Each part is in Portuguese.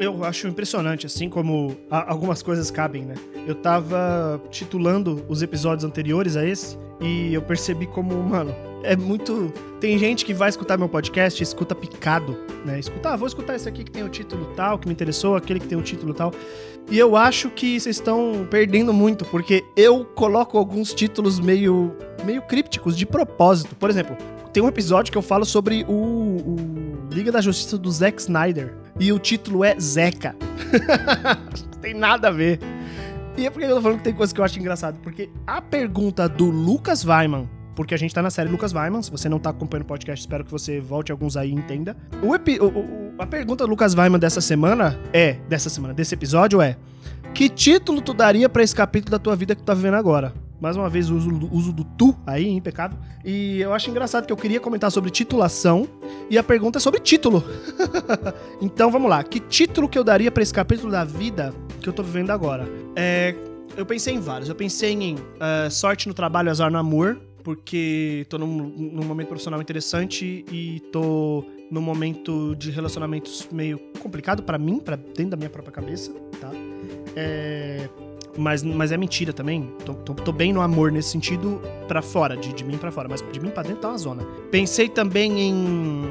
eu acho impressionante, assim como algumas coisas cabem, né? Eu tava titulando os episódios anteriores a esse e eu percebi como, mano, é muito. Tem gente que vai escutar meu podcast e escuta picado, né? Escutar, ah, vou escutar esse aqui que tem o título tal, que me interessou, aquele que tem o título tal. E eu acho que vocês estão perdendo muito, porque eu coloco alguns títulos meio, meio crípticos de propósito. Por exemplo, tem um episódio que eu falo sobre o, o Liga da Justiça do Zack Snyder. E o título é Zeca. Tem nada a ver. E é porque eu tô falando que tem coisa que eu acho engraçado. Porque a pergunta do Lucas Weiman, porque a gente tá na série Lucas Weiman, se você não tá acompanhando o podcast, espero que você volte alguns aí e entenda. O, epi, o, o a pergunta do Lucas Weiman dessa semana é, dessa semana, desse episódio é: Que título tu daria para esse capítulo da tua vida que tu tá vivendo agora? Mais uma vez, o uso, uso do tu aí, impecável. E eu acho engraçado que eu queria comentar sobre titulação e a pergunta é sobre título. então vamos lá. Que título que eu daria para esse capítulo da vida que eu tô vivendo agora? É, eu pensei em vários. Eu pensei em uh, Sorte no Trabalho, Azar no Amor, porque tô num, num, momento profissional interessante e tô num momento de relacionamentos meio complicado para mim, para dentro da minha própria cabeça, tá? É mas, mas é mentira também. Tô, tô, tô bem no amor nesse sentido para fora, de, de mim para fora, mas de mim para dentro tá uma zona. Pensei também em,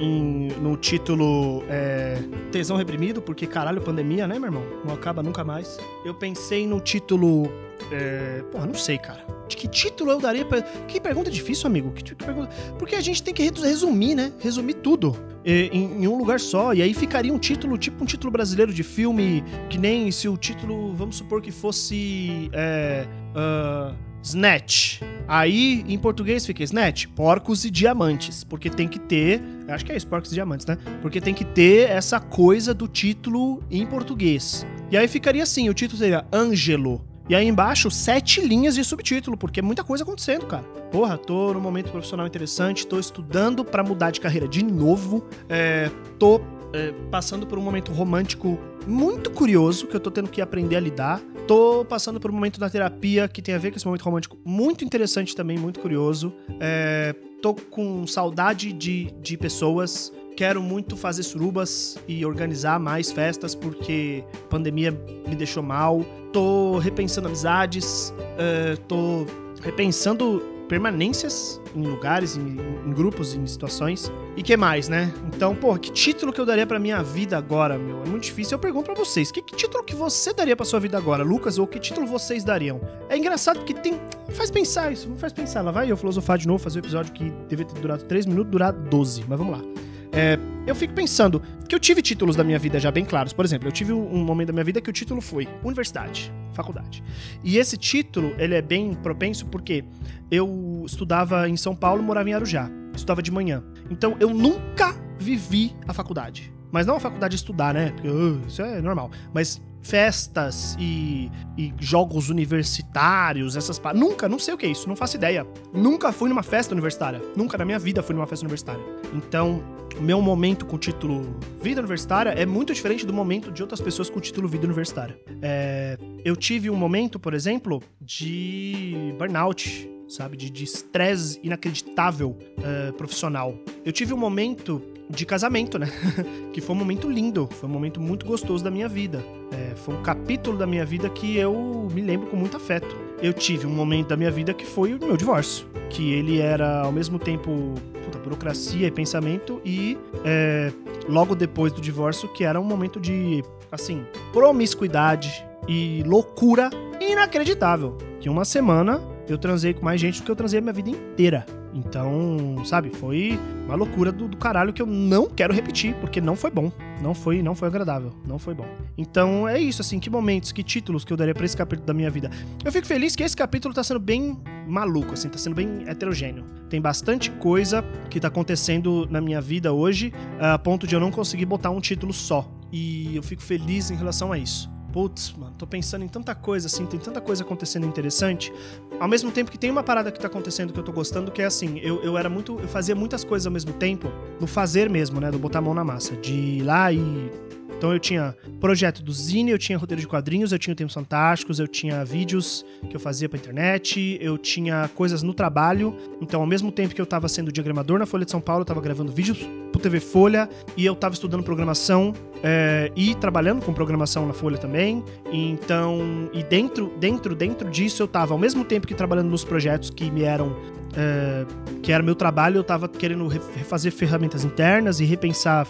em no título é, Tesão Reprimido, porque caralho, pandemia, né, meu irmão? Não acaba nunca mais. Eu pensei no título. É, porra, não sei, cara. Que título eu daria pra. Que pergunta difícil, amigo. Que, que pergunta... Porque a gente tem que resumir, né? Resumir tudo em, em, um lugar só. E aí ficaria um título, tipo um título brasileiro de filme, que nem se o título, vamos supor que fosse. É, uh, Snatch. Aí, em português fica Snatch, porcos e diamantes. Porque tem que ter. Acho que é isso, porcos e diamantes, né? Porque tem que ter essa coisa do título em português. E aí ficaria assim: o título seria Ângelo. E aí embaixo, sete linhas de subtítulo, porque é muita coisa acontecendo, cara. Porra, tô num momento profissional interessante, tô estudando para mudar de carreira de novo, é, tô é, passando por um momento romântico muito curioso que eu tô tendo que aprender a lidar. Tô passando por um momento da terapia que tem a ver com esse momento romântico muito interessante também, muito curioso. É, tô com saudade de, de pessoas quero muito fazer surubas e organizar mais festas porque a pandemia me deixou mal. Tô repensando amizades, uh, tô repensando permanências em lugares, em, em, grupos, em situações. E que mais, né? Então, pô, que título que eu daria pra minha vida agora, meu? É muito difícil. Eu pergunto pra vocês, que, que título que você daria pra sua vida agora, Lucas? Ou que título vocês dariam? É engraçado porque tem... Faz pensar isso, não faz pensar. Lá vai eu filosofar de novo, fazer um episódio que deveria ter durado 3 minutos, durar 12. Mas vamos lá. É, eu fico pensando que eu tive títulos da minha vida já bem claros. Por exemplo, eu tive um momento da minha vida que o título foi universidade, faculdade. E esse título, ele é bem propenso porque eu estudava em São Paulo, morava em Arujá. Estudava de manhã. Então eu nunca vivi a faculdade. Mas não a faculdade de estudar, né? Porque uh, isso é normal. Mas festas e, e, jogos universitários, essas Nunca, não sei o que é isso, não faço ideia. Nunca fui numa festa universitária. Nunca na minha vida fui numa festa universitária. Então, meu momento com o título Vida Universitária é muito diferente do momento de outras pessoas com o título Vida Universitária. É, eu tive um momento, por exemplo, de burnout, sabe? De estresse inacreditável uh, profissional. Eu tive um momento de casamento, né? que foi um momento lindo, foi um momento muito gostoso da minha vida. É, foi um capítulo da minha vida que eu me lembro com muito afeto. Eu tive um momento da minha vida que foi o meu divórcio, que ele era ao mesmo tempo puta, burocracia e pensamento e é, logo depois do divórcio que era um momento de assim promiscuidade e loucura inacreditável. Que uma semana eu transei com mais gente do que eu transei a minha vida inteira. Então, sabe, foi uma loucura do, do, caralho que eu não quero repetir, porque não foi bom. Não foi, não foi agradável, não foi bom. Então é isso, assim, que momentos, que títulos que eu daria pra esse capítulo da minha vida. Eu fico feliz que esse capítulo tá sendo bem maluco, assim, tá sendo bem heterogêneo. Tem bastante coisa que tá acontecendo na minha vida hoje, a ponto de eu não conseguir botar um título só. E eu fico feliz em relação a isso putz, mano, tô pensando em tanta coisa, assim, tem tanta coisa acontecendo interessante. Ao mesmo tempo que tem uma parada que tá acontecendo que eu tô gostando, que é assim, eu, eu era muito. Eu fazia muitas coisas ao mesmo tempo, no fazer mesmo, né? Do botar a mão na massa. De ir lá e Então eu tinha projeto do Zine, eu tinha roteiro de quadrinhos, eu tinha Tempos Fantásticos, eu tinha vídeos que eu fazia pra internet, eu tinha coisas no trabalho. Então, ao mesmo tempo que eu tava sendo diagramador na Folha de São Paulo, eu tava gravando vídeos pro TV Folha e eu tava estudando programação é, e trabalhando com programação na Folha também. Então, e dentro, dentro, dentro disso eu tava ao mesmo tempo que trabalhando nos projetos que me eram é, que era meu trabalho, eu tava querendo refazer ferramentas internas e repensar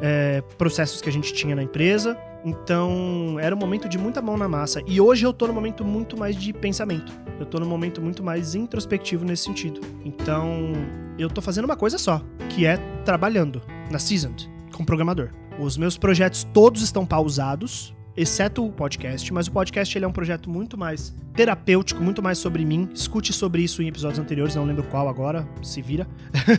é, processos que a gente tinha na empresa. Então, era um momento de muita mão na massa. E hoje eu tô num momento muito mais de pensamento. Eu tô num momento muito mais introspectivo nesse sentido. Então, eu tô fazendo uma coisa só, que é trabalhando na Seasoned, com programador. Os meus projetos todos estão pausados, exceto o podcast, mas o podcast ele é um projeto muito mais terapêutico, muito mais sobre mim. Escute sobre isso em episódios anteriores, não lembro qual agora, se vira.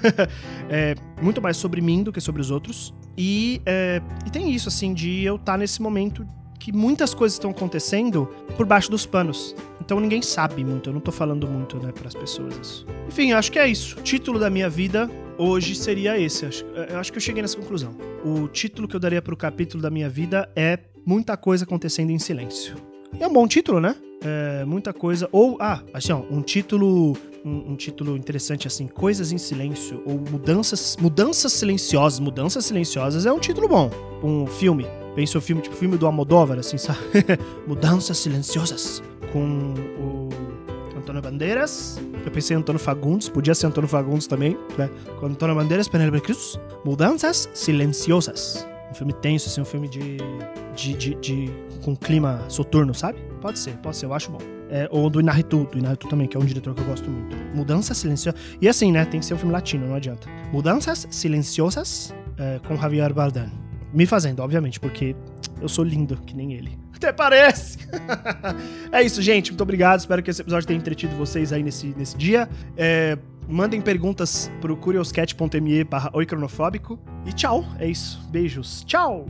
é muito mais sobre mim do que sobre os outros. E, é, e tem isso, assim, de eu estar tá nesse momento que muitas coisas estão acontecendo por baixo dos panos. Então ninguém sabe muito, eu não tô falando muito, né, para as pessoas isso. Enfim, acho que é isso. Título da minha vida hoje seria esse. Eu acho que eu cheguei nessa conclusão. O título que eu daria pro capítulo da minha vida é Muita Coisa Acontecendo em Silêncio. É um bom título, né? É, muita coisa. Ou, ah, assim, ó, um título. Um, um, título interessante assim, Coisas em Silêncio, ou Mudanças, Mudanças Silenciosas. Mudanças Silenciosas é um título bom. Um filme. Pensa o filme, tipo filme do Almodóvar, assim, sabe? Mudanças Silenciosas. Com o Antônio Bandeiras. Eu pensei em Antônio Fagundes, podia ser Antônio Fagundes também, né? Com Antônio Bandeiras, Penélope Cruz. Mudanças Silenciosas. Um filme tenso, assim, um filme de, de, de, de com clima soturno, sabe? Pode ser, pode ser, eu acho bom. É, ou do Inarritu, do Inarritu também, que é um diretor que eu gosto muito. Mudanças Silenciosas. E assim, né? Tem que ser um filme latino, não adianta. Mudanças Silenciosas é, com Javier Bardem. Me fazendo, obviamente, porque eu sou lindo, que nem ele. Até parece! é isso, gente. Muito obrigado. Espero que esse episódio tenha entretido vocês aí nesse, nesse dia. É, mandem perguntas pro curioscat.me barra oicronofóbico. E tchau. É isso. Beijos. Tchau!